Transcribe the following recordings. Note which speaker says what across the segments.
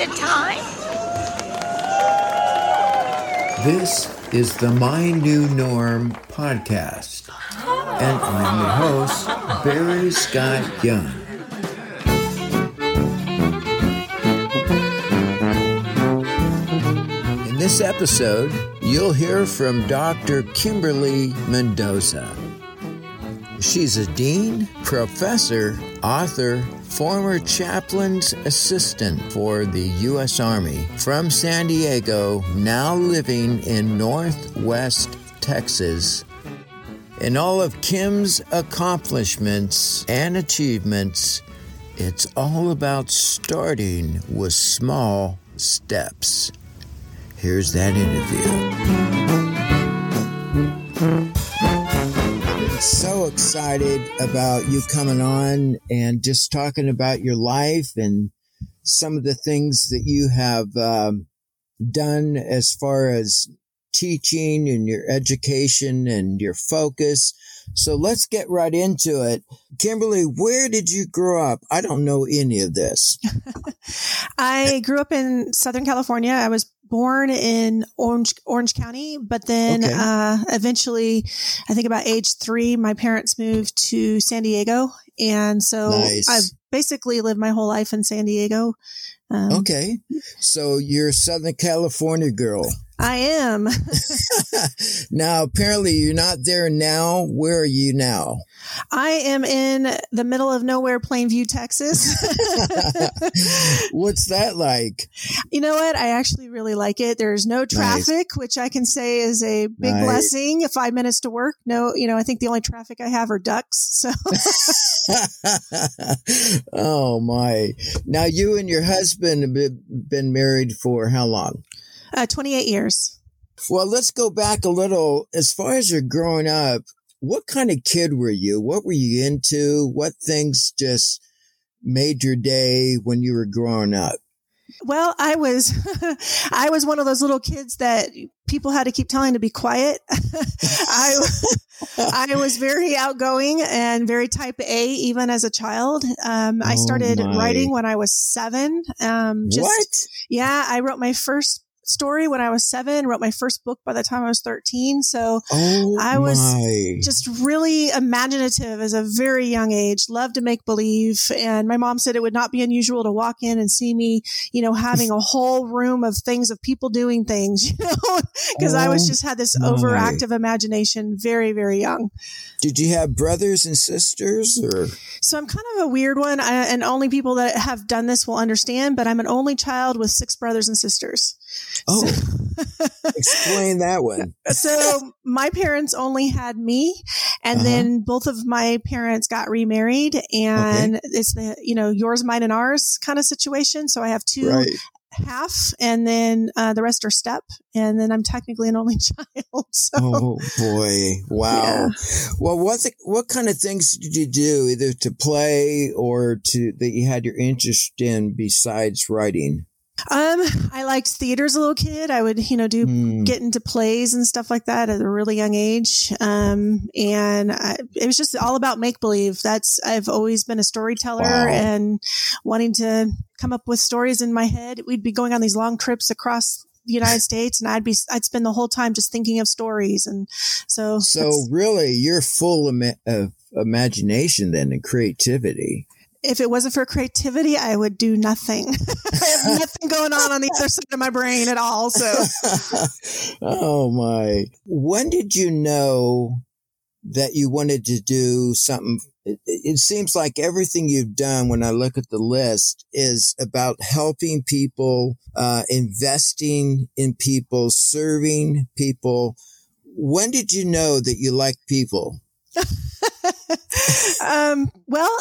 Speaker 1: it time?
Speaker 2: This is the My New Norm podcast, and I'm your host, Barry Scott Young. In this episode, you'll hear from Dr. Kimberly Mendoza. She's a dean, professor, author, former chaplain's assistant for the U.S. Army from San Diego, now living in Northwest Texas. In all of Kim's accomplishments and achievements, it's all about starting with small steps. Here's that interview so excited about you coming on and just talking about your life and some of the things that you have um, done as far as teaching and your education and your focus. So let's get right into it. Kimberly, where did you grow up? I don't know any of this.
Speaker 3: I grew up in Southern California. I was born in Orange Orange County, but then okay. uh, eventually, I think about age three, my parents moved to San Diego, and so nice. I've basically lived my whole life in San Diego.
Speaker 2: Um, okay, so you're a Southern California girl.
Speaker 3: I am.
Speaker 2: now, apparently, you're not there now. Where are you now?
Speaker 3: I am in the middle of nowhere, Plainview, Texas.
Speaker 2: What's that like?
Speaker 3: You know what? I actually really like it. There's no traffic, nice. which I can say is a big nice. blessing. Five minutes to work. No, you know, I think the only traffic I have are ducks. So.
Speaker 2: oh my! Now you and your husband have been married for how long?
Speaker 3: Uh, 28 years.
Speaker 2: Well, let's go back a little. As far as you're growing up, what kind of kid were you? What were you into? What things just made your day when you were growing up?
Speaker 3: Well, I was, I was one of those little kids that people had to keep telling to be quiet. I, I was very outgoing and very type A, even as a child. Um, I started oh writing when I was seven. Um,
Speaker 2: just, what?
Speaker 3: Yeah, I wrote my first story when I was seven, wrote my first book by the time I was 13. So
Speaker 2: oh
Speaker 3: I was my. just really imaginative as a very young age, loved to make believe. And my mom said it would not be unusual to walk in and see me, you know, having a whole room of things of people doing things, you know, because oh I was oh just had this my. overactive imagination very, very young.
Speaker 2: Did you have brothers and sisters or?
Speaker 3: So I'm kind of a weird one. I, and only people that have done this will understand, but I'm an only child with six brothers and sisters.
Speaker 2: Oh, explain that one.
Speaker 3: so my parents only had me, and uh-huh. then both of my parents got remarried, and okay. it's the you know yours, mine, and ours kind of situation. So I have two right half and then uh, the rest are step and then i'm technically an only child so.
Speaker 2: oh boy wow yeah. well what what kind of things did you do either to play or to that you had your interest in besides writing
Speaker 3: um, I liked theater as a little kid. I would, you know, do mm. get into plays and stuff like that at a really young age. Um, and I, it was just all about make believe. That's I've always been a storyteller wow. and wanting to come up with stories in my head. We'd be going on these long trips across the United States, and I'd be I'd spend the whole time just thinking of stories. And so,
Speaker 2: so really, you're full of, of imagination then and creativity
Speaker 3: if it wasn't for creativity, I would do nothing. I have nothing going on on the other side of my brain at all. So,
Speaker 2: oh my. When did you know that you wanted to do something? It, it seems like everything you've done when I look at the list is about helping people, uh, investing in people, serving people. When did you know that you like people?
Speaker 3: um, well,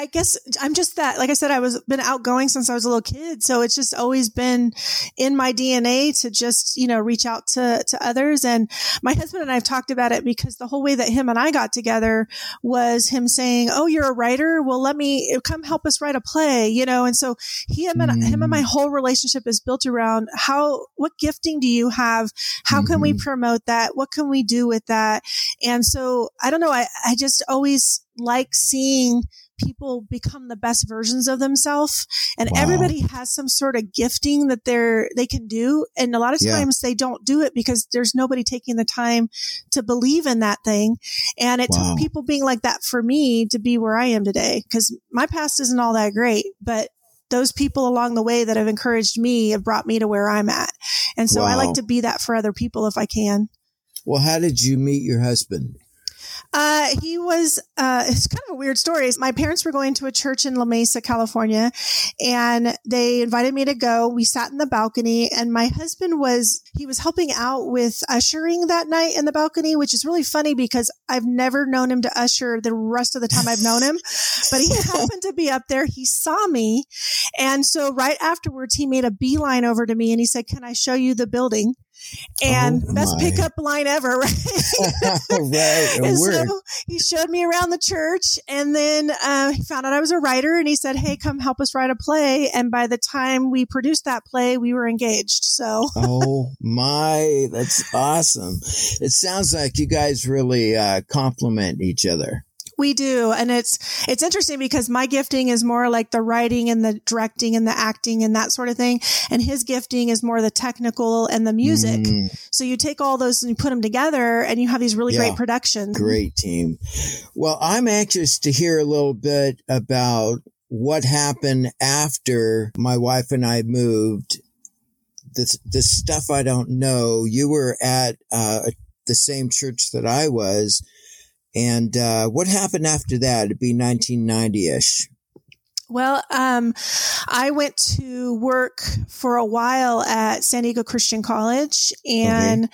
Speaker 3: I guess I'm just that, like I said, I was been outgoing since I was a little kid. So it's just always been in my DNA to just, you know, reach out to, to others. And my husband and I have talked about it because the whole way that him and I got together was him saying, Oh, you're a writer. Well, let me come help us write a play, you know? And so he and mm. him and my whole relationship is built around how, what gifting do you have? How mm-hmm. can we mm-hmm. promote that? What can we do with that? And so I don't know. I, I just always, like seeing people become the best versions of themselves and wow. everybody has some sort of gifting that they're they can do and a lot of times yeah. they don't do it because there's nobody taking the time to believe in that thing and it wow. took people being like that for me to be where I am today because my past isn't all that great but those people along the way that have encouraged me have brought me to where I'm at. And so wow. I like to be that for other people if I can.
Speaker 2: Well, how did you meet your husband?
Speaker 3: Uh, he was, uh, it's kind of a weird story. My parents were going to a church in La Mesa, California, and they invited me to go. We sat in the balcony and my husband was, he was helping out with ushering that night in the balcony, which is really funny because I've never known him to usher the rest of the time I've known him, but he happened to be up there. He saw me. And so right afterwards, he made a beeline over to me and he said, can I show you the building? And oh best pickup line ever, right? right. and so he showed me around the church, and then uh, he found out I was a writer, and he said, "Hey, come help us write a play." And by the time we produced that play, we were engaged. So,
Speaker 2: oh my, that's awesome! It sounds like you guys really uh, complement each other.
Speaker 3: We do. And it's, it's interesting because my gifting is more like the writing and the directing and the acting and that sort of thing. And his gifting is more the technical and the music. Mm. So you take all those and you put them together and you have these really yeah, great productions.
Speaker 2: Great team. Well, I'm anxious to hear a little bit about what happened after my wife and I moved. The, the stuff I don't know. You were at, uh, the same church that I was and uh, what happened after that? It'd be 1990 ish.
Speaker 3: Well, um, I went to work for a while at San Diego Christian College and okay.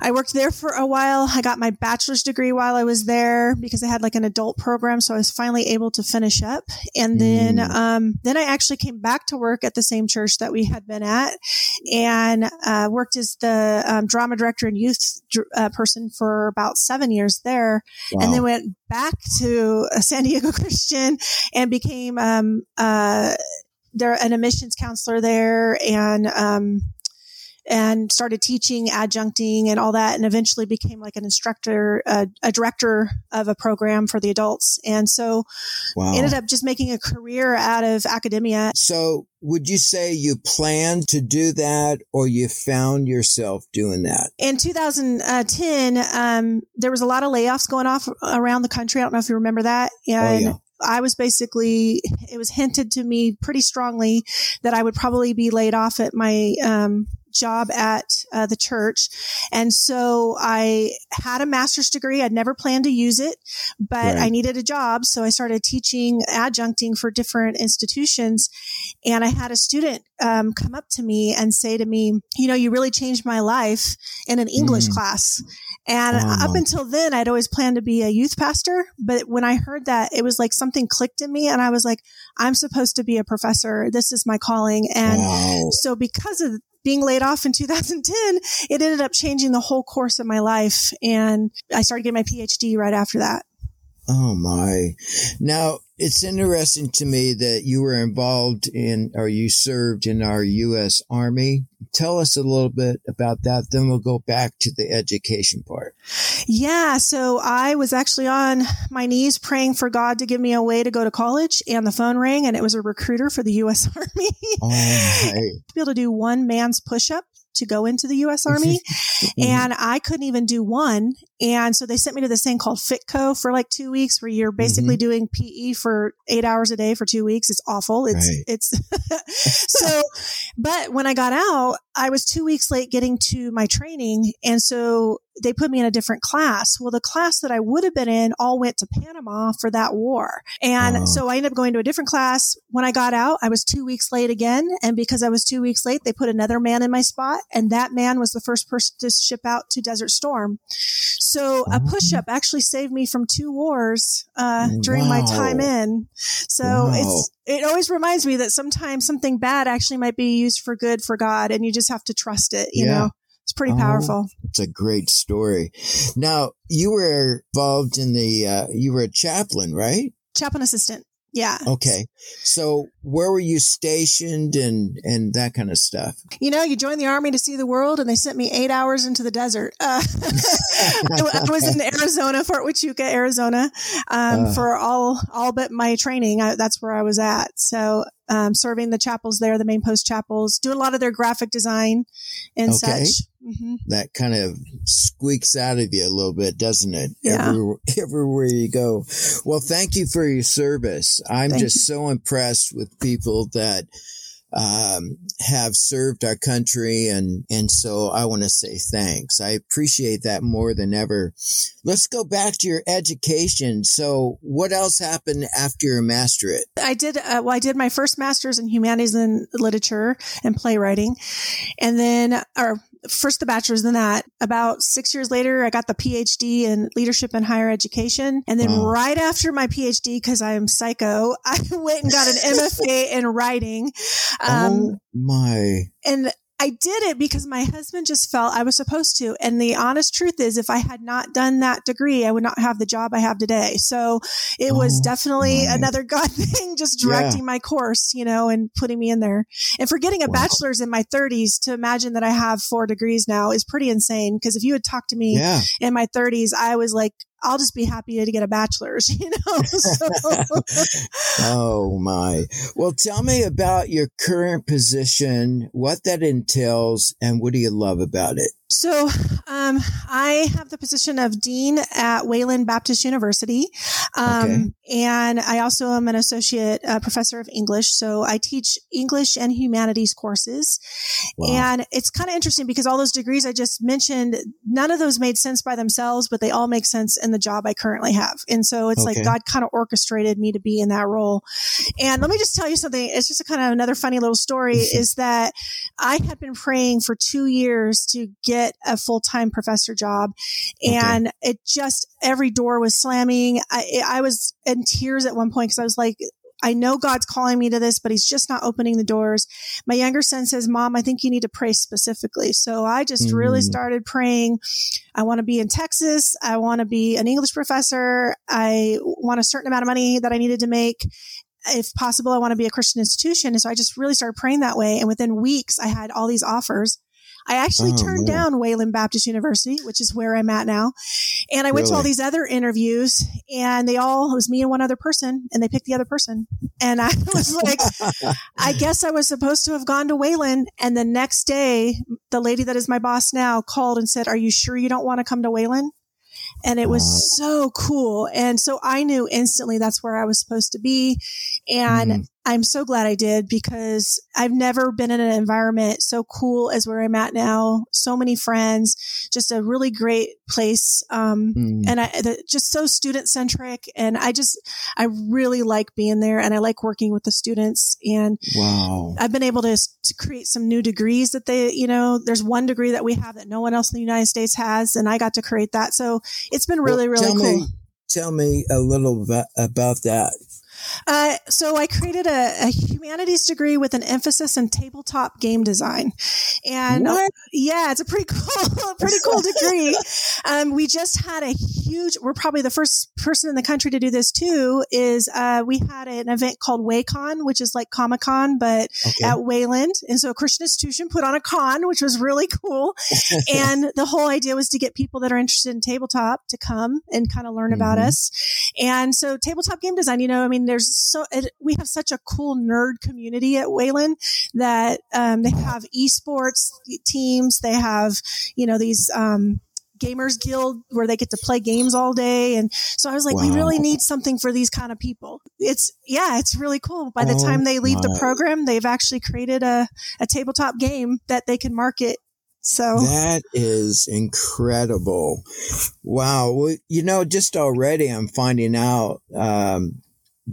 Speaker 3: I worked there for a while. I got my bachelor's degree while I was there because I had like an adult program. So I was finally able to finish up. And then, mm. um, then I actually came back to work at the same church that we had been at and, uh, worked as the, um, drama director and youth uh, person for about seven years there. Wow. And then went back to San Diego Christian and became, um, uh, there an admissions counselor there and um, and started teaching adjuncting and all that and eventually became like an instructor uh, a director of a program for the adults. And so wow. ended up just making a career out of academia.
Speaker 2: So would you say you planned to do that or you found yourself doing that?
Speaker 3: In 2010 um, there was a lot of layoffs going off around the country. I don't know if you remember that. And oh, yeah. I was basically, it was hinted to me pretty strongly that I would probably be laid off at my, um, job at uh, the church. And so I had a master's degree. I'd never planned to use it, but right. I needed a job. So I started teaching adjuncting for different institutions. And I had a student um, come up to me and say to me, you know, you really changed my life in an English mm. class. And up until then, I'd always planned to be a youth pastor. But when I heard that, it was like something clicked in me. And I was like, I'm supposed to be a professor. This is my calling. And wow. so because of being laid off in 2010, it ended up changing the whole course of my life. And I started getting my PhD right after that.
Speaker 2: Oh my. Now, it's interesting to me that you were involved in or you served in our U.S. Army. Tell us a little bit about that. Then we'll go back to the education part.
Speaker 3: Yeah. So I was actually on my knees praying for God to give me a way to go to college and the phone rang and it was a recruiter for the U.S. Army. Oh, to be able to do one man's push up to go into the U.S. Army. Mm-hmm. and I couldn't even do one. And so they sent me to this thing called FitCo for like two weeks where you're basically mm-hmm. doing PE for eight hours a day for two weeks. It's awful. It's, right. it's so, but when I got out, I was two weeks late getting to my training. And so they put me in a different class. Well, the class that I would have been in all went to Panama for that war. And so I ended up going to a different class. When I got out, I was two weeks late again. And because I was two weeks late, they put another man in my spot. And that man was the first person to ship out to Desert Storm. So a oh. push up actually saved me from two wars, uh, during wow. my time in. So wow. it's, it always reminds me that sometimes something bad actually might be used for good for God and you just have to trust it, you yeah. know? It's pretty powerful.
Speaker 2: Oh, it's a great story. Now, you were involved in the, uh, you were a chaplain, right?
Speaker 3: Chaplain assistant. Yeah.
Speaker 2: Okay. So where were you stationed and and that kind of stuff?
Speaker 3: You know, you joined the army to see the world, and they sent me eight hours into the desert. Uh, I, was in Arizona, Fort Huachuca, Arizona, um, uh, for all all but my training. I, that's where I was at. So um, serving the chapels there, the main post chapels, do a lot of their graphic design and okay. such.
Speaker 2: Mm-hmm. That kind of squeaks out of you a little bit, doesn't it?
Speaker 3: Yeah.
Speaker 2: Everywhere, everywhere you go. Well, thank you for your service. I'm thank just you. so impressed with people that um, have served our country. And, and so I want to say thanks. I appreciate that more than ever. Let's go back to your education. So what else happened after your masterate?
Speaker 3: I did, uh, well, I did my first master's in humanities and literature and playwriting. And then, or first the bachelor's, then that. About six years later, I got the PhD in leadership and higher education. And then wow. right after my PhD, because I am psycho, I went and got an MFA in writing.
Speaker 2: Um, oh my.
Speaker 3: And I did it because my husband just felt I was supposed to. And the honest truth is, if I had not done that degree, I would not have the job I have today. So it oh, was definitely my. another God thing, just directing yeah. my course, you know, and putting me in there. And for getting a wow. bachelor's in my 30s to imagine that I have four degrees now is pretty insane. Because if you had talked to me yeah. in my 30s, I was like, I'll just be happy to get a bachelor's, you know? So.
Speaker 2: oh my. Well, tell me about your current position, what that entails, and what do you love about it?
Speaker 3: So, um, I have the position of dean at Wayland Baptist University, um, okay. and I also am an associate uh, professor of English. So I teach English and humanities courses, wow. and it's kind of interesting because all those degrees I just mentioned, none of those made sense by themselves, but they all make sense in the job I currently have. And so it's okay. like God kind of orchestrated me to be in that role. And let me just tell you something. It's just a kind of another funny little story is that I had been praying for two years to get get a full time professor job. And okay. it just, every door was slamming. I, I was in tears at one point because I was like, I know God's calling me to this, but he's just not opening the doors. My younger son says, mom, I think you need to pray specifically. So I just mm. really started praying. I want to be in Texas. I want to be an English professor. I want a certain amount of money that I needed to make. If possible, I want to be a Christian institution. And so I just really started praying that way. And within weeks, I had all these offers. I actually oh, turned man. down Wayland Baptist University, which is where I'm at now. And I went really? to all these other interviews and they all, it was me and one other person and they picked the other person. And I was like, I guess I was supposed to have gone to Wayland. And the next day, the lady that is my boss now called and said, are you sure you don't want to come to Wayland? And it was so cool. And so I knew instantly that's where I was supposed to be. And mm. I'm so glad I did because I've never been in an environment so cool as where I'm at now. So many friends, just a really great place. Um, mm. and I, the, just so student centric. And I just, I really like being there and I like working with the students. And
Speaker 2: wow.
Speaker 3: I've been able to, to create some new degrees that they, you know, there's one degree that we have that no one else in the United States has. And I got to create that. So it's been really, well, really cool.
Speaker 2: Me, tell me a little bit about that.
Speaker 3: Uh, so I created a, a, humanities degree with an emphasis in tabletop game design, and what? yeah, it's a pretty cool, pretty cool degree. Um, we just had a huge. We're probably the first person in the country to do this too. Is uh, we had an event called WayCon, which is like Comic Con, but okay. at Wayland, and so a Christian institution put on a con, which was really cool. and the whole idea was to get people that are interested in tabletop to come and kind of learn mm-hmm. about us. And so tabletop game design, you know, I mean there's so it, we have such a cool nerd community at Wayland that um, they have esports teams. They have you know these. Um, gamers guild where they get to play games all day and so i was like wow. we really need something for these kind of people it's yeah it's really cool by the oh time they leave my. the program they've actually created a, a tabletop game that they can market so
Speaker 2: that is incredible. Wow. Well, you know, just already I'm finding out, um,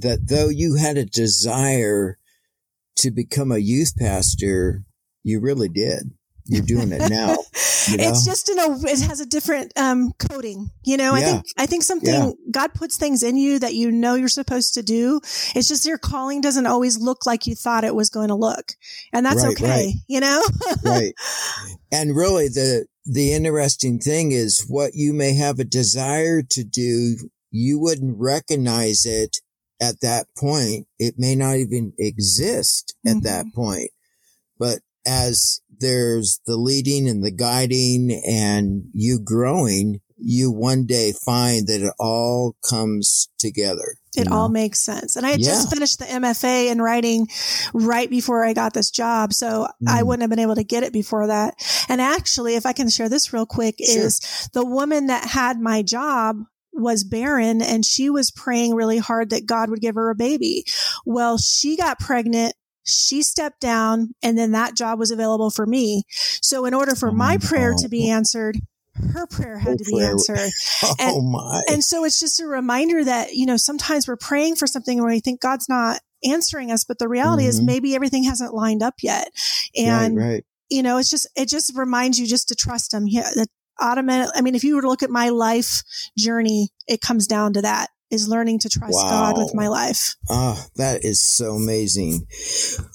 Speaker 2: that though you had a desire to become a youth pastor, you really did. You're doing it now.
Speaker 3: You know? It's just in a, it has a different um, coding. You know, yeah. I think, I think something, yeah. God puts things in you that you know you're supposed to do. It's just your calling doesn't always look like you thought it was going to look. And that's right, okay, right. you know?
Speaker 2: right. And really the, the interesting thing is what you may have a desire to do, you wouldn't recognize it at that point. It may not even exist at mm-hmm. that point, but as there's the leading and the guiding and you growing, you one day find that it all comes together.
Speaker 3: It know? all makes sense. And I had yeah. just finished the MFA in writing right before I got this job. So mm. I wouldn't have been able to get it before that. And actually, if I can share this real quick, sure. is the woman that had my job was barren and she was praying really hard that God would give her a baby. Well, she got pregnant she stepped down and then that job was available for me. So in order for oh my prayer to be answered, her prayer had to be answered.
Speaker 2: Oh
Speaker 3: and,
Speaker 2: my.
Speaker 3: And so it's just a reminder that, you know, sometimes we're praying for something where we think God's not answering us, but the reality mm-hmm. is maybe everything hasn't lined up yet. And, right, right. you know, it's just, it just reminds you just to trust him. Yeah. Automatic. I mean, if you were to look at my life journey, it comes down to that is learning to trust wow. God with my life.
Speaker 2: Oh, that is so amazing.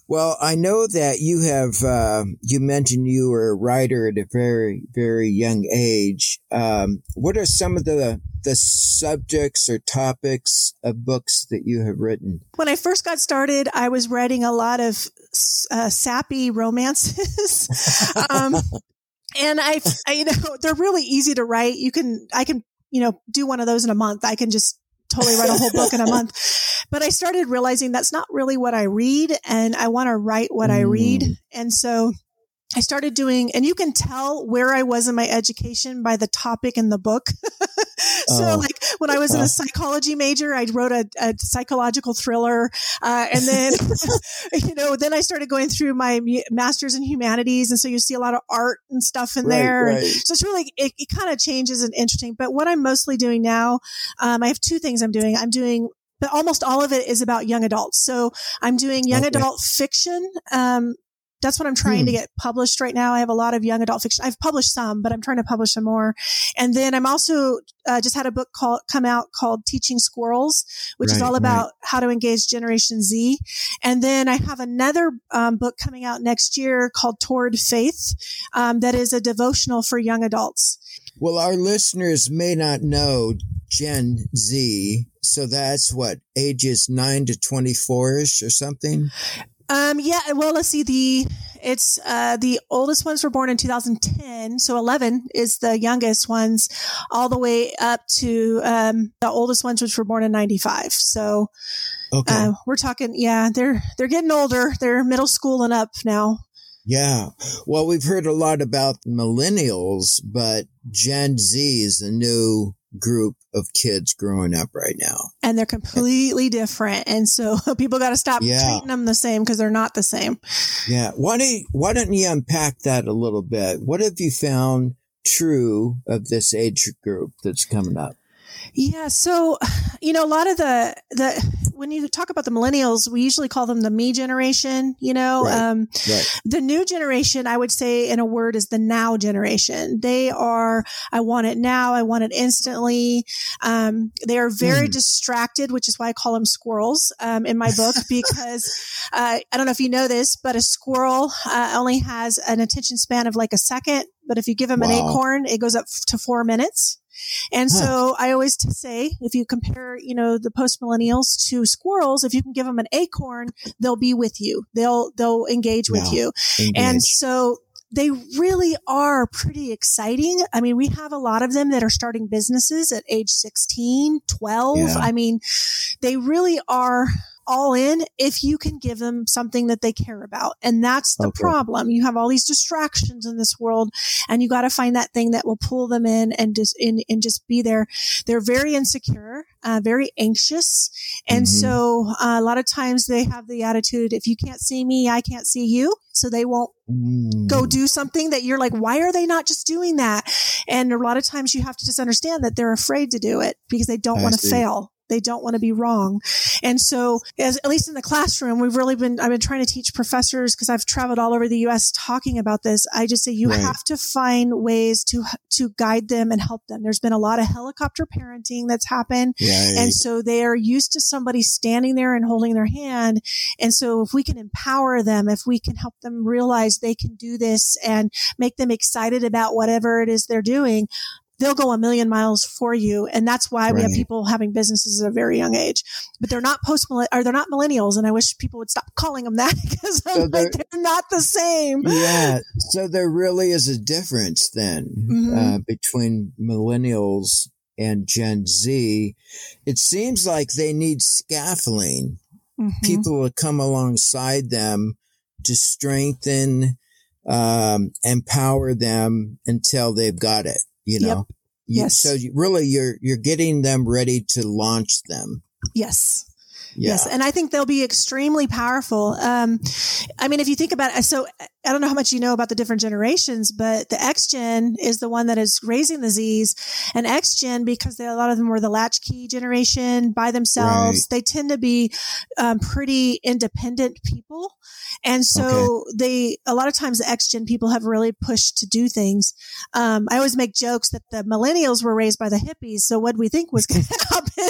Speaker 2: Well, I know that you have, uh, you mentioned you were a writer at a very, very young age. Um, what are some of the, the subjects or topics of books that you have written?
Speaker 3: When I first got started, I was writing a lot of uh, sappy romances. um, and I, I, you know, they're really easy to write. You can, I can, you know, do one of those in a month. I can just totally write a whole book in a month. But I started realizing that's not really what I read and I want to write what mm. I read. Mm. And so I started doing, and you can tell where I was in my education by the topic in the book. so, oh. like when I was in a psychology major, I wrote a, a psychological thriller, uh, and then, you know, then I started going through my master's in humanities, and so you see a lot of art and stuff in right, there. Right. So it's really it, it kind of changes and interesting. But what I'm mostly doing now, um, I have two things I'm doing. I'm doing but almost all of it is about young adults. So I'm doing young okay. adult fiction, um, that's what I'm trying to hmm. get published right now. I have a lot of young adult fiction. I've published some, but I'm trying to publish some more. And then I'm also uh, just had a book called come out called Teaching Squirrels, which right, is all about right. how to engage Generation Z. And then I have another um, book coming out next year called Toward Faith, um, that is a devotional for young adults.
Speaker 2: Well, our listeners may not know Gen Z. So that's what ages nine to 24 ish or something.
Speaker 3: Um, yeah, well, let's see. The it's uh, the oldest ones were born in 2010, so 11 is the youngest ones, all the way up to um, the oldest ones, which were born in 95. So, okay. uh, we're talking, yeah, they're they're getting older. They're middle school and up now.
Speaker 2: Yeah. Well, we've heard a lot about millennials, but Gen Z is the new group of kids growing up right now.
Speaker 3: And they're completely different. And so people got to stop yeah. treating them the same because they're not the same.
Speaker 2: Yeah. Why don't, you, why don't you unpack that a little bit? What have you found true of this age group that's coming up?
Speaker 3: Yeah. So, you know, a lot of the, the, when you talk about the millennials, we usually call them the me generation, you know, right. Um, right. the new generation, I would say in a word is the now generation. They are, I want it now. I want it instantly. Um, they are very mm. distracted, which is why I call them squirrels, um, in my book, because, uh, I don't know if you know this, but a squirrel, uh, only has an attention span of like a second. But if you give them wow. an acorn, it goes up to four minutes. And huh. so I always say, if you compare, you know, the post millennials to squirrels, if you can give them an acorn, they'll be with you. They'll, they'll engage with you. Engage. And so they really are pretty exciting. I mean, we have a lot of them that are starting businesses at age 16, 12. Yeah. I mean, they really are all in if you can give them something that they care about. And that's the okay. problem. You have all these distractions in this world and you got to find that thing that will pull them in and just in and just be there. They're very insecure, uh, very anxious. And mm-hmm. so uh, a lot of times they have the attitude, if you can't see me, I can't see you. So they won't mm. go do something that you're like, why are they not just doing that? And a lot of times you have to just understand that they're afraid to do it because they don't want to fail. They don't want to be wrong. And so, as, at least in the classroom, we've really been, I've been trying to teach professors because I've traveled all over the U.S. talking about this. I just say you right. have to find ways to, to guide them and help them. There's been a lot of helicopter parenting that's happened. Right. And so they are used to somebody standing there and holding their hand. And so if we can empower them, if we can help them realize they can do this and make them excited about whatever it is they're doing, they'll go a million miles for you. And that's why right. we have people having businesses at a very young age, but they're not post or they're not millennials. And I wish people would stop calling them that because so they're, like, they're, not the same.
Speaker 2: Yeah. So there really is a difference then mm-hmm. uh, between millennials and Gen Z. It seems like they need scaffolding. Mm-hmm. People to come alongside them to strengthen, um, empower them until they've got it, you know? Yep. You, yes. So you, really you're, you're getting them ready to launch them.
Speaker 3: Yes. Yeah. Yes. And I think they'll be extremely powerful. Um, I mean, if you think about it, so I don't know how much you know about the different generations, but the X Gen is the one that is raising the Zs and X Gen because they, a lot of them were the latchkey generation by themselves. Right. They tend to be um, pretty independent people. And so okay. they, a lot of times the X Gen people have really pushed to do things. Um, I always make jokes that the millennials were raised by the hippies. So what we think was going to happen?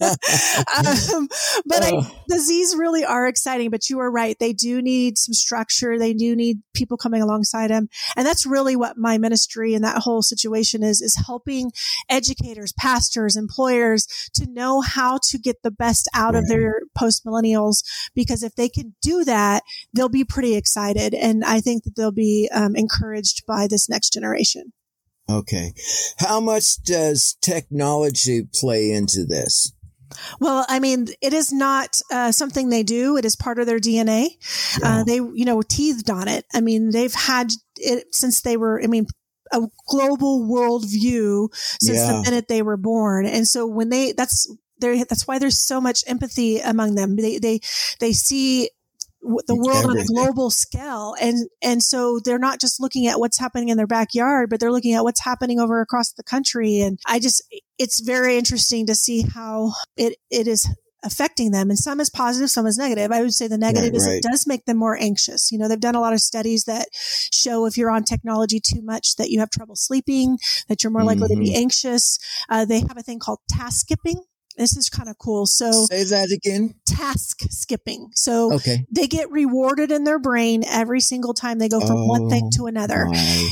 Speaker 3: um, but I, the Zs really are exciting, but you are right. They do need some structure. Sure, they do need people coming alongside them. And that's really what my ministry and that whole situation is, is helping educators, pastors, employers to know how to get the best out right. of their post millennials. Because if they can do that, they'll be pretty excited. And I think that they'll be um, encouraged by this next generation.
Speaker 2: Okay. How much does technology play into this?
Speaker 3: Well, I mean, it is not uh, something they do. It is part of their DNA. Uh, yeah. Uh, they, you know, teethed on it. I mean, they've had it since they were, I mean, a global worldview since yeah. the minute they were born. And so when they, that's, they that's why there's so much empathy among them. They, they, they see the world Everything. on a global scale and and so they're not just looking at what's happening in their backyard but they're looking at what's happening over across the country and i just it's very interesting to see how it it is affecting them and some is positive some is negative i would say the negative right, is right. it does make them more anxious you know they've done a lot of studies that show if you're on technology too much that you have trouble sleeping that you're more likely mm-hmm. to be mm-hmm. anxious uh, they have a thing called task skipping this is kind of cool. So
Speaker 2: say that again.
Speaker 3: Task skipping. So okay. they get rewarded in their brain every single time they go from oh, one thing to another. My.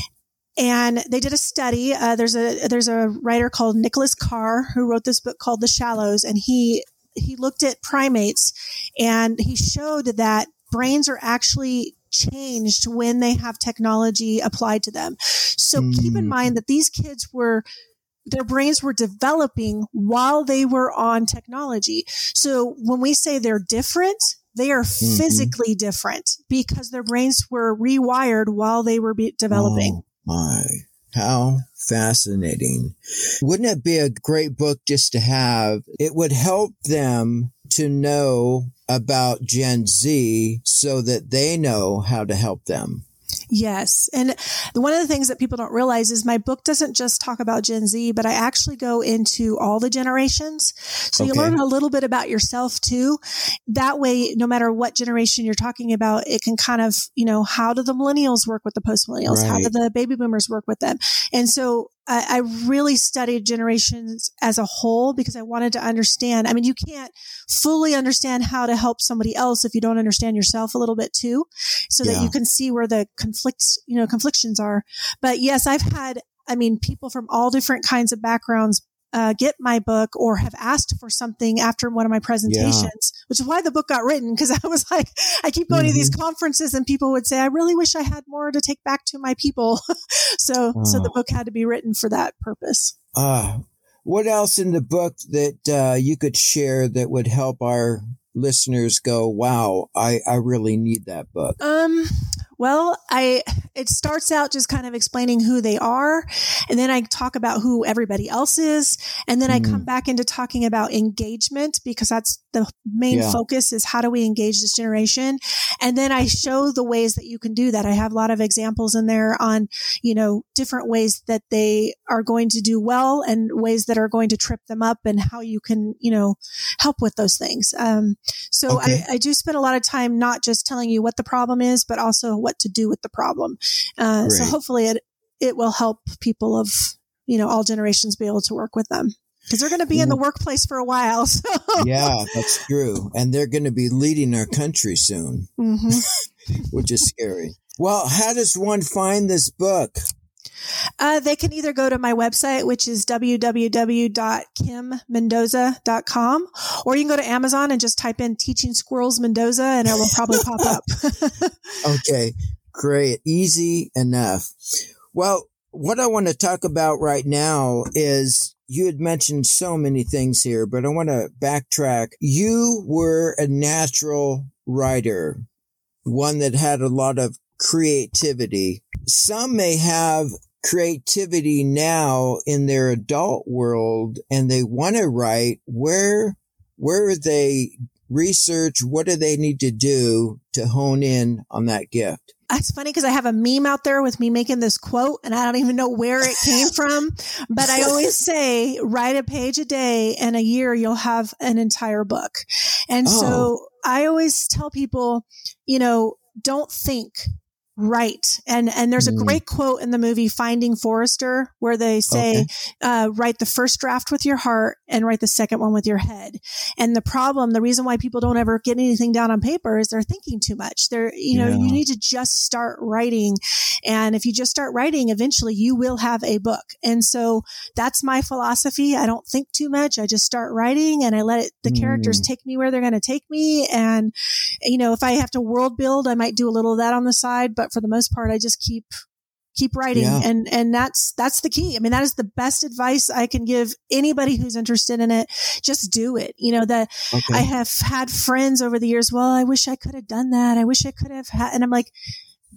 Speaker 3: And they did a study. Uh, there's a there's a writer called Nicholas Carr who wrote this book called The Shallows, and he he looked at primates and he showed that brains are actually changed when they have technology applied to them. So mm. keep in hmm. mind that these kids were their brains were developing while they were on technology. So when we say they're different, they are mm-hmm. physically different because their brains were rewired while they were be- developing.
Speaker 2: Oh my, how fascinating. Wouldn't it be a great book just to have? It would help them to know about Gen Z so that they know how to help them.
Speaker 3: Yes. And one of the things that people don't realize is my book doesn't just talk about Gen Z, but I actually go into all the generations. So okay. you learn a little bit about yourself too. That way, no matter what generation you're talking about, it can kind of, you know, how do the millennials work with the post millennials? Right. How do the baby boomers work with them? And so I, I really studied generations as a whole because I wanted to understand. I mean, you can't fully understand how to help somebody else if you don't understand yourself a little bit too, so yeah. that you can see where the conflicts, you know, conflictions are. But yes, I've had, I mean, people from all different kinds of backgrounds uh, get my book or have asked for something after one of my presentations, yeah. which is why the book got written. Cause I was like, I keep going mm-hmm. to these mm-hmm. conferences and people would say, I really wish I had more to take back to my people. so, so the book had to be written for that purpose.
Speaker 2: Uh, what else in the book that uh, you could share that would help our listeners go, wow, I, I really need that book?
Speaker 3: Um, well, I it starts out just kind of explaining who they are, and then I talk about who everybody else is, and then mm. I come mm. back into talking about engagement because that's the main yeah. focus is how do we engage this generation, and then I show the ways that you can do that. I have a lot of examples in there on you know different ways that they are going to do well and ways that are going to trip them up, and how you can you know help with those things. Um, so okay. I, I do spend a lot of time not just telling you what the problem is, but also what to do with the problem. Uh, so hopefully it, it will help people of, you know, all generations be able to work with them because they're going to be in the workplace for a while. So.
Speaker 2: Yeah, that's true. And they're going to be leading our country soon, mm-hmm. which is scary. Well, how does one find this book?
Speaker 3: Uh, they can either go to my website, which is www.kimmendoza.com, or you can go to Amazon and just type in Teaching Squirrels Mendoza and it will probably pop up.
Speaker 2: okay, great. Easy enough. Well, what I want to talk about right now is you had mentioned so many things here, but I want to backtrack. You were a natural writer, one that had a lot of creativity. Some may have creativity now in their adult world and they want to write. Where, where they research? What do they need to do to hone in on that gift?
Speaker 3: That's funny because I have a meme out there with me making this quote and I don't even know where it came from, but I always say write a page a day and a year you'll have an entire book. And oh. so I always tell people, you know, don't think, Right. And, and there's a mm. great quote in the movie Finding Forrester where they say, okay. uh, write the first draft with your heart and write the second one with your head. And the problem, the reason why people don't ever get anything down on paper is they're thinking too much. They're, you know, yeah. you need to just start writing. And if you just start writing, eventually you will have a book. And so that's my philosophy. I don't think too much. I just start writing and I let it, the mm. characters take me where they're going to take me. And, you know, if I have to world build, I might do a little of that on the side, but but for the most part, I just keep keep writing yeah. and and that's that's the key i mean that is the best advice i can give anybody who's interested in it just do it you know that okay. i have had friends over the years well i wish i could have done that i wish i could have had and i'm like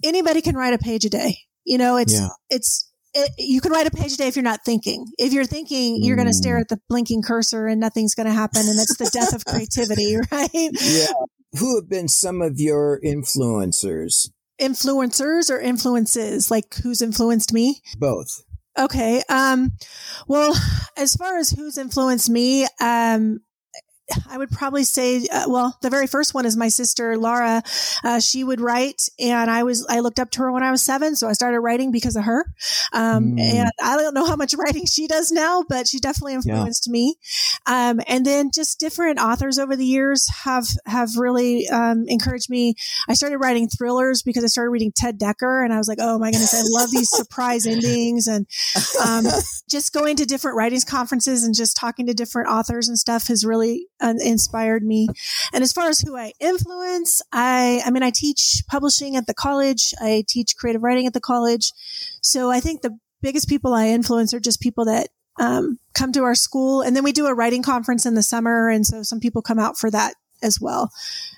Speaker 3: anybody can write a page a day you know it's yeah. it's it, you can write a page a day if you're not thinking. If you're thinking, you're going to stare mm. at the blinking cursor and nothing's going to happen. And it's the death of creativity, right? Yeah.
Speaker 2: Who have been some of your influencers?
Speaker 3: Influencers or influences? Like who's influenced me?
Speaker 2: Both.
Speaker 3: Okay. Um, well, as far as who's influenced me, um, I would probably say, uh, well, the very first one is my sister Laura. Uh, she would write, and I was I looked up to her when I was seven, so I started writing because of her. Um, mm. And I don't know how much writing she does now, but she definitely influenced yeah. me. Um, and then just different authors over the years have have really um, encouraged me. I started writing thrillers because I started reading Ted Dekker, and I was like, oh my goodness, I love these surprise endings, and um, just going to different writings conferences and just talking to different authors and stuff has really uh, inspired me. And as far as who I influence, I, I mean, I teach publishing at the college. I teach creative writing at the college. So I think the biggest people I influence are just people that um, come to our school. And then we do a writing conference in the summer. And so some people come out for that as well.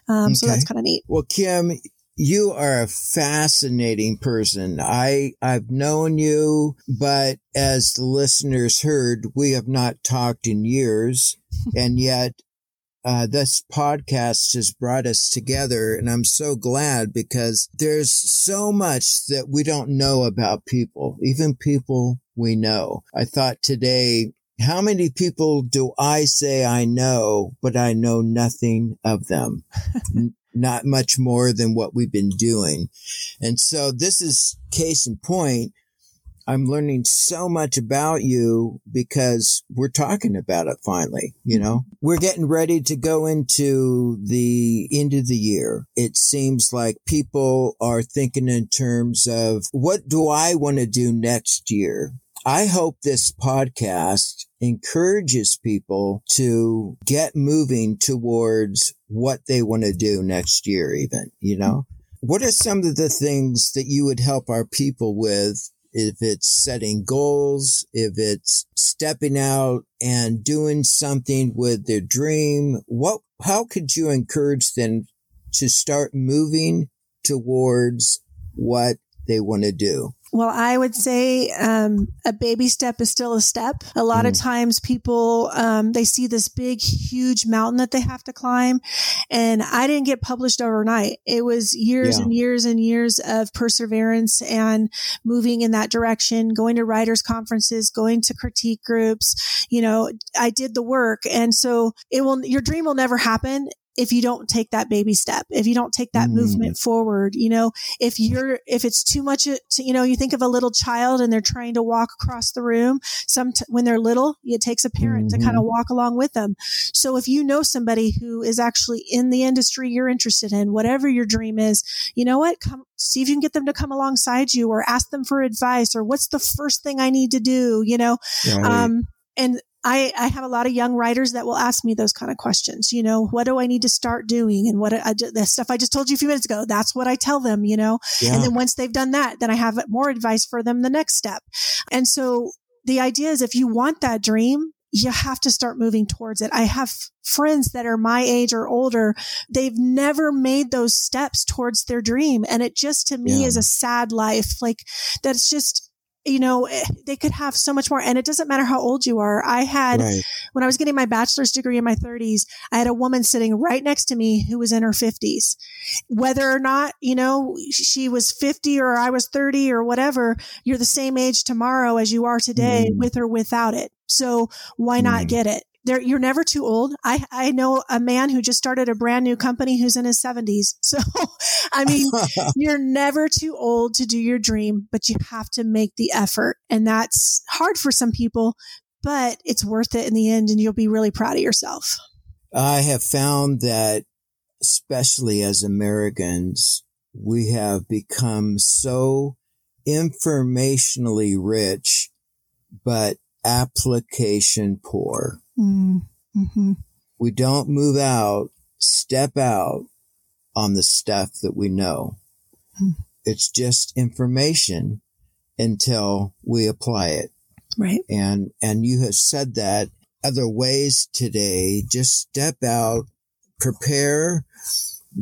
Speaker 3: Um, okay. So that's kind of neat.
Speaker 2: Well, Kim, you are a fascinating person. I, I've known you, but as the listeners heard, we have not talked in years. and yet uh, this podcast has brought us together. And I'm so glad because there's so much that we don't know about people, even people we know. I thought today, how many people do I say I know, but I know nothing of them? Not much more than what we've been doing. And so this is case in point I'm learning so much about you because we're talking about it finally, you know? We're getting ready to go into the end of the year. It seems like people are thinking in terms of what do I want to do next year? I hope this podcast encourages people to get moving towards what they want to do next year, even, you know? What are some of the things that you would help our people with if it's setting goals, if it's stepping out and doing something with their dream, what, how could you encourage them to start moving towards what they want to do?
Speaker 3: Well, I would say um, a baby step is still a step. A lot mm. of times people, um, they see this big, huge mountain that they have to climb. And I didn't get published overnight. It was years yeah. and years and years of perseverance and moving in that direction, going to writers conferences, going to critique groups. You know, I did the work. And so it will, your dream will never happen if you don't take that baby step, if you don't take that mm. movement forward, you know, if you're, if it's too much, to, you know, you think of a little child and they're trying to walk across the room. Some, t- when they're little, it takes a parent mm-hmm. to kind of walk along with them. So if you know somebody who is actually in the industry you're interested in, whatever your dream is, you know what? Come see if you can get them to come alongside you or ask them for advice or what's the first thing I need to do, you know? Right. Um, and I, I have a lot of young writers that will ask me those kind of questions. You know, what do I need to start doing? And what I, the stuff I just told you a few minutes ago, that's what I tell them, you know, yeah. and then once they've done that, then I have more advice for them the next step. And so the idea is if you want that dream, you have to start moving towards it. I have friends that are my age or older. They've never made those steps towards their dream. And it just to me yeah. is a sad life. Like that's just, you know, eh, they could have so much more. And it doesn't matter how old you are. I had, right. when I was getting my bachelor's degree in my 30s, I had a woman sitting right next to me who was in her 50s. Whether or not, you know, she was 50 or I was 30 or whatever, you're the same age tomorrow as you are today mm. with or without it. So why mm. not get it? There, you're never too old. I, I know a man who just started a brand new company who's in his seventies. So, I mean, you're never too old to do your dream, but you have to make the effort. And that's hard for some people, but it's worth it in the end. And you'll be really proud of yourself.
Speaker 2: I have found that, especially as Americans, we have become so informationally rich, but application poor. Mm-hmm. We don't move out, step out on the stuff that we know. Mm. It's just information until we apply it.
Speaker 3: Right.
Speaker 2: And, and you have said that other ways today, just step out, prepare,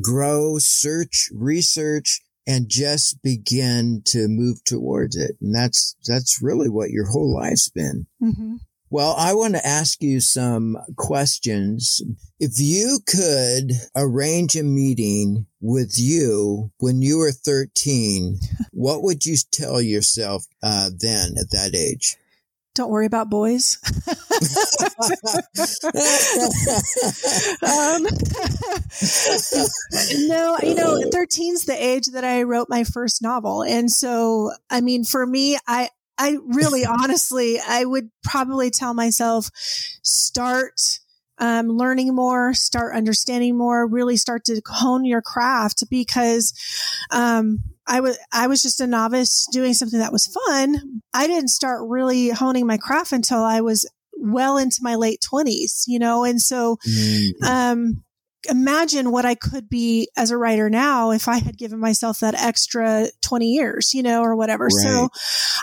Speaker 2: grow, search, research, and just begin to move towards it. And that's, that's really what your whole life's been. Mm-hmm. Well, I want to ask you some questions. If you could arrange a meeting with you when you were 13, what would you tell yourself uh, then at that age?
Speaker 3: Don't worry about boys. um, no, you know, 13's the age that I wrote my first novel. And so, I mean, for me, I, I really honestly, I would probably tell myself start um, learning more, start understanding more, really start to hone your craft because um, I was I was just a novice doing something that was fun. I didn't start really honing my craft until I was well into my late twenties, you know, and so mm-hmm. um, imagine what I could be as a writer now if I had given myself that extra 20 years, you know, or whatever. Right. So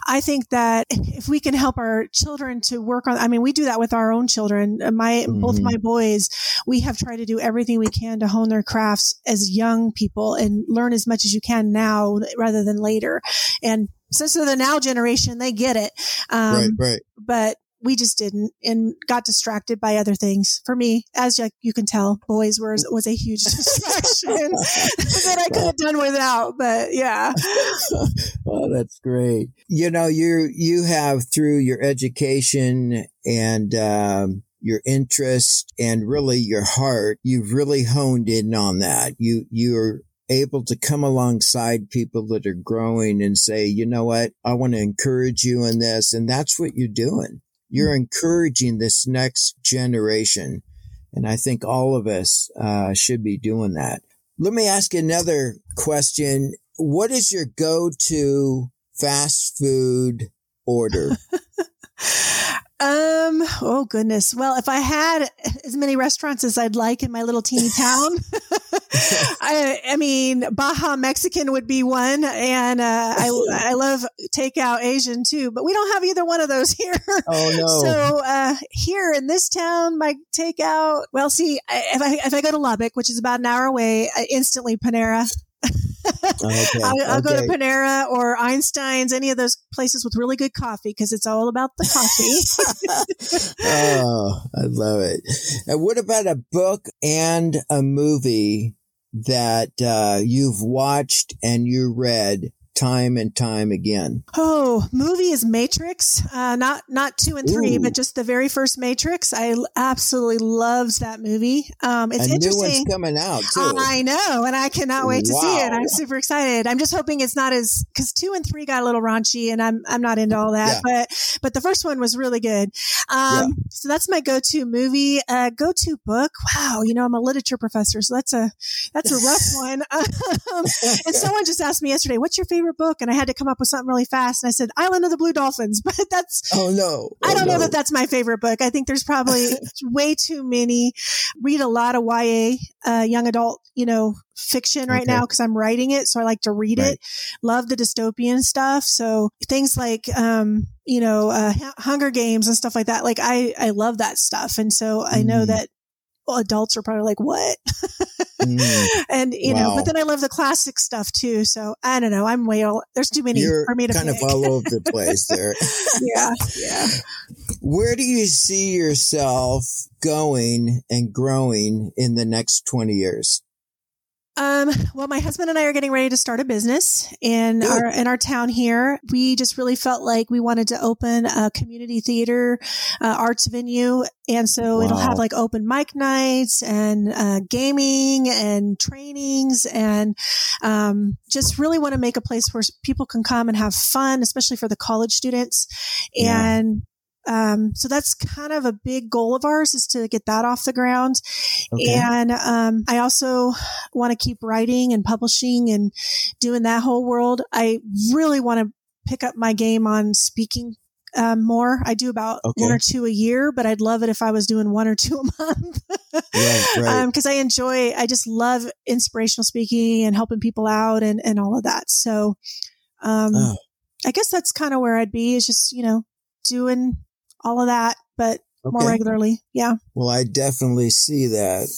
Speaker 3: I think that if we can help our children to work on, I mean, we do that with our own children. Uh, my, mm-hmm. both my boys, we have tried to do everything we can to hone their crafts as young people and learn as much as you can now rather than later. And since they're the now generation, they get it. Um, right, right. But we just didn't and got distracted by other things. For me, as you can tell, boys were was a huge distraction that I could have done without, but yeah.
Speaker 2: oh, that's great. You know, you, you have through your education and, um, your interest and really your heart, you've really honed in on that. You, you're able to come alongside people that are growing and say, you know what? I want to encourage you in this. And that's what you're doing. You're encouraging this next generation. And I think all of us uh, should be doing that. Let me ask another question. What is your go to fast food order?
Speaker 3: Um, oh goodness. Well, if I had as many restaurants as I'd like in my little teeny town, I, I mean, Baja Mexican would be one. And, uh, I, I love takeout Asian too, but we don't have either one of those here.
Speaker 2: Oh no.
Speaker 3: So, uh, here in this town, my takeout, well, see, if I, if I go to Lubbock, which is about an hour away, I instantly Panera. Okay. I'll, I'll okay. go to Panera or Einstein's, any of those places with really good coffee because it's all about the
Speaker 2: coffee. oh, I love it. And what about a book and a movie that uh, you've watched and you read time and time again?
Speaker 3: Oh, movie is Matrix. Uh, not not two and three, Ooh. but just the very first Matrix. I absolutely loved that movie. Um, it's
Speaker 2: A
Speaker 3: interesting.
Speaker 2: New one's coming out too.
Speaker 3: I know, and I cannot wait to wow. see it. I'm super excited. I'm just hoping it's not as because two and three got a little raunchy, and I'm I'm not into all that. Yeah. But but the first one was really good. Um, yeah. So that's my go-to movie. Uh, go-to book. Wow, you know I'm a literature professor, so that's a that's a rough one. Um, and someone just asked me yesterday, "What's your favorite book?" And I had to come up with something really fast, and I said, "Island of the Blue Dolphins." But that's
Speaker 2: oh no, oh,
Speaker 3: I don't
Speaker 2: no.
Speaker 3: know that that's my favorite book. I think there's probably way too many. Read a lot of YA, uh, young adult, you know, fiction right okay. now because I'm writing it, so I like to read right. it. Love the dystopian stuff, so things like um, you know, uh, Hunger Games and stuff like that. Like I I love that stuff, and so I know mm. that adults are probably like, what? mm. And, you wow. know, but then I love the classic stuff too. So I don't know. I'm way all, there's too many
Speaker 2: You're
Speaker 3: for me to
Speaker 2: kind
Speaker 3: pick.
Speaker 2: of all over the place there.
Speaker 3: yeah. Yeah.
Speaker 2: Where do you see yourself going and growing in the next 20 years?
Speaker 3: Um, well, my husband and I are getting ready to start a business in Good. our in our town here. We just really felt like we wanted to open a community theater, uh, arts venue, and so wow. it'll have like open mic nights and uh, gaming and trainings, and um, just really want to make a place where people can come and have fun, especially for the college students, and um, so that's kind of a big goal of ours is to get that off the ground. Okay. And um, I also want to keep writing and publishing and doing that whole world. I really want to pick up my game on speaking um, more. I do about okay. one or two a year, but I'd love it if I was doing one or two a month. right, right. Because um, I enjoy, I just love inspirational speaking and helping people out and, and all of that. So, um, oh. I guess that's kind of where I'd be is just, you know, doing all of that, but okay. more regularly. Yeah.
Speaker 2: Well, I definitely see that.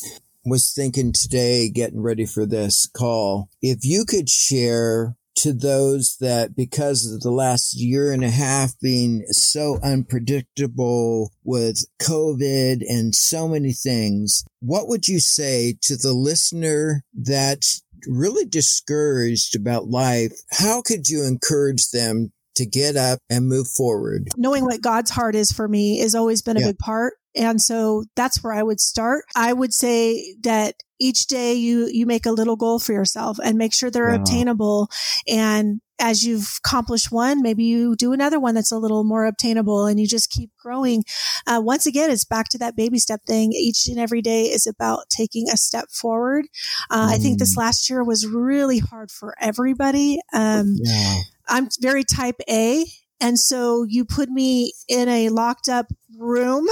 Speaker 2: Was thinking today, getting ready for this call, if you could share to those that because of the last year and a half being so unpredictable with COVID and so many things, what would you say to the listener that's really discouraged about life? How could you encourage them to get up and move forward.
Speaker 3: Knowing what God's heart is for me has always been a yeah. big part. And so that's where I would start. I would say that each day you, you make a little goal for yourself and make sure they're obtainable. And as you've accomplished one, maybe you do another one that's a little more obtainable and you just keep growing. Uh, once again, it's back to that baby step thing. Each and every day is about taking a step forward. Uh, mm. I think this mm. last year was really hard for everybody. Um, yeah. I'm very type A. And so you put me in a locked up room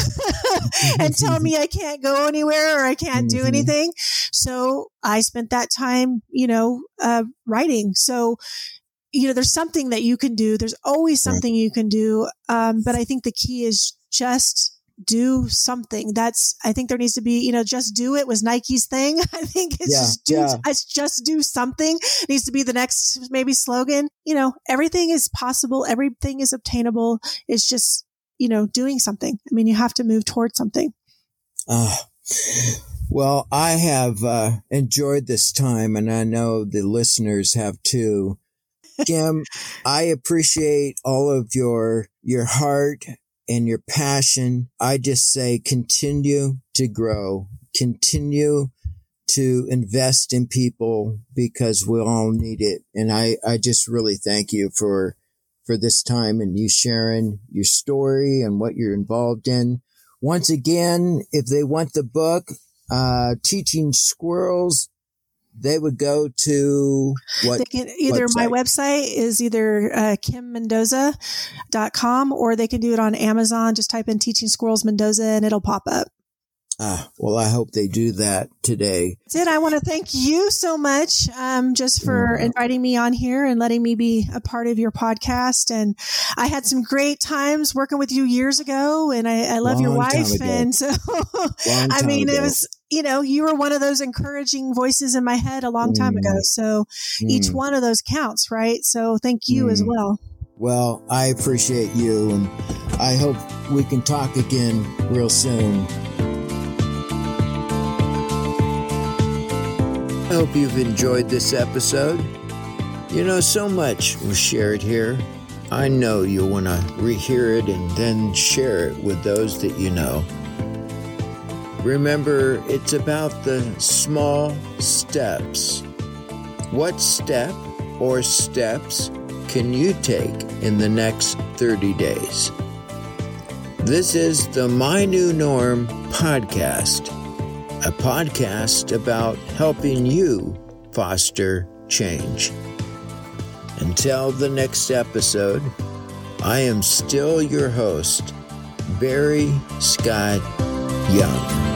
Speaker 3: and tell me I can't go anywhere or I can't do mm-hmm. anything. So I spent that time, you know, uh, writing. So, you know, there's something that you can do. There's always something you can do. Um, but I think the key is just do something. That's, I think there needs to be, you know, just do it was Nike's thing. I think it's yeah, just do, yeah. it's just do something it needs to be the next maybe slogan. You know, everything is possible. Everything is obtainable. It's just, you know, doing something. I mean, you have to move towards something.
Speaker 2: Uh, well, I have uh, enjoyed this time and I know the listeners have too. Kim, I appreciate all of your, your heart and your passion. I just say continue to grow, continue to invest in people because we all need it. And I, I just really thank you for, for this time and you sharing your story and what you're involved in. Once again, if they want the book, uh, teaching squirrels, they would go to what? They
Speaker 3: can either website? my website is either uh, kimmendoza.com or they can do it on Amazon. Just type in teaching squirrels Mendoza and it'll pop up.
Speaker 2: Ah, well, I hope they do that today.
Speaker 3: Did I want to thank you so much, um, just for mm-hmm. inviting me on here and letting me be a part of your podcast. And I had some great times working with you years ago, and I, I love Long your wife. And so, I mean, ago. it was you know, you were one of those encouraging voices in my head a long time mm. ago. So mm. each one of those counts, right? So thank you mm. as well.
Speaker 2: Well, I appreciate you and I hope we can talk again real soon. I hope you've enjoyed this episode. You know, so much was shared here. I know you'll want to rehear it and then share it with those that you know. Remember, it's about the small steps. What step or steps can you take in the next 30 days? This is the My New Norm podcast, a podcast about helping you foster change. Until the next episode, I am still your host, Barry Scott Young.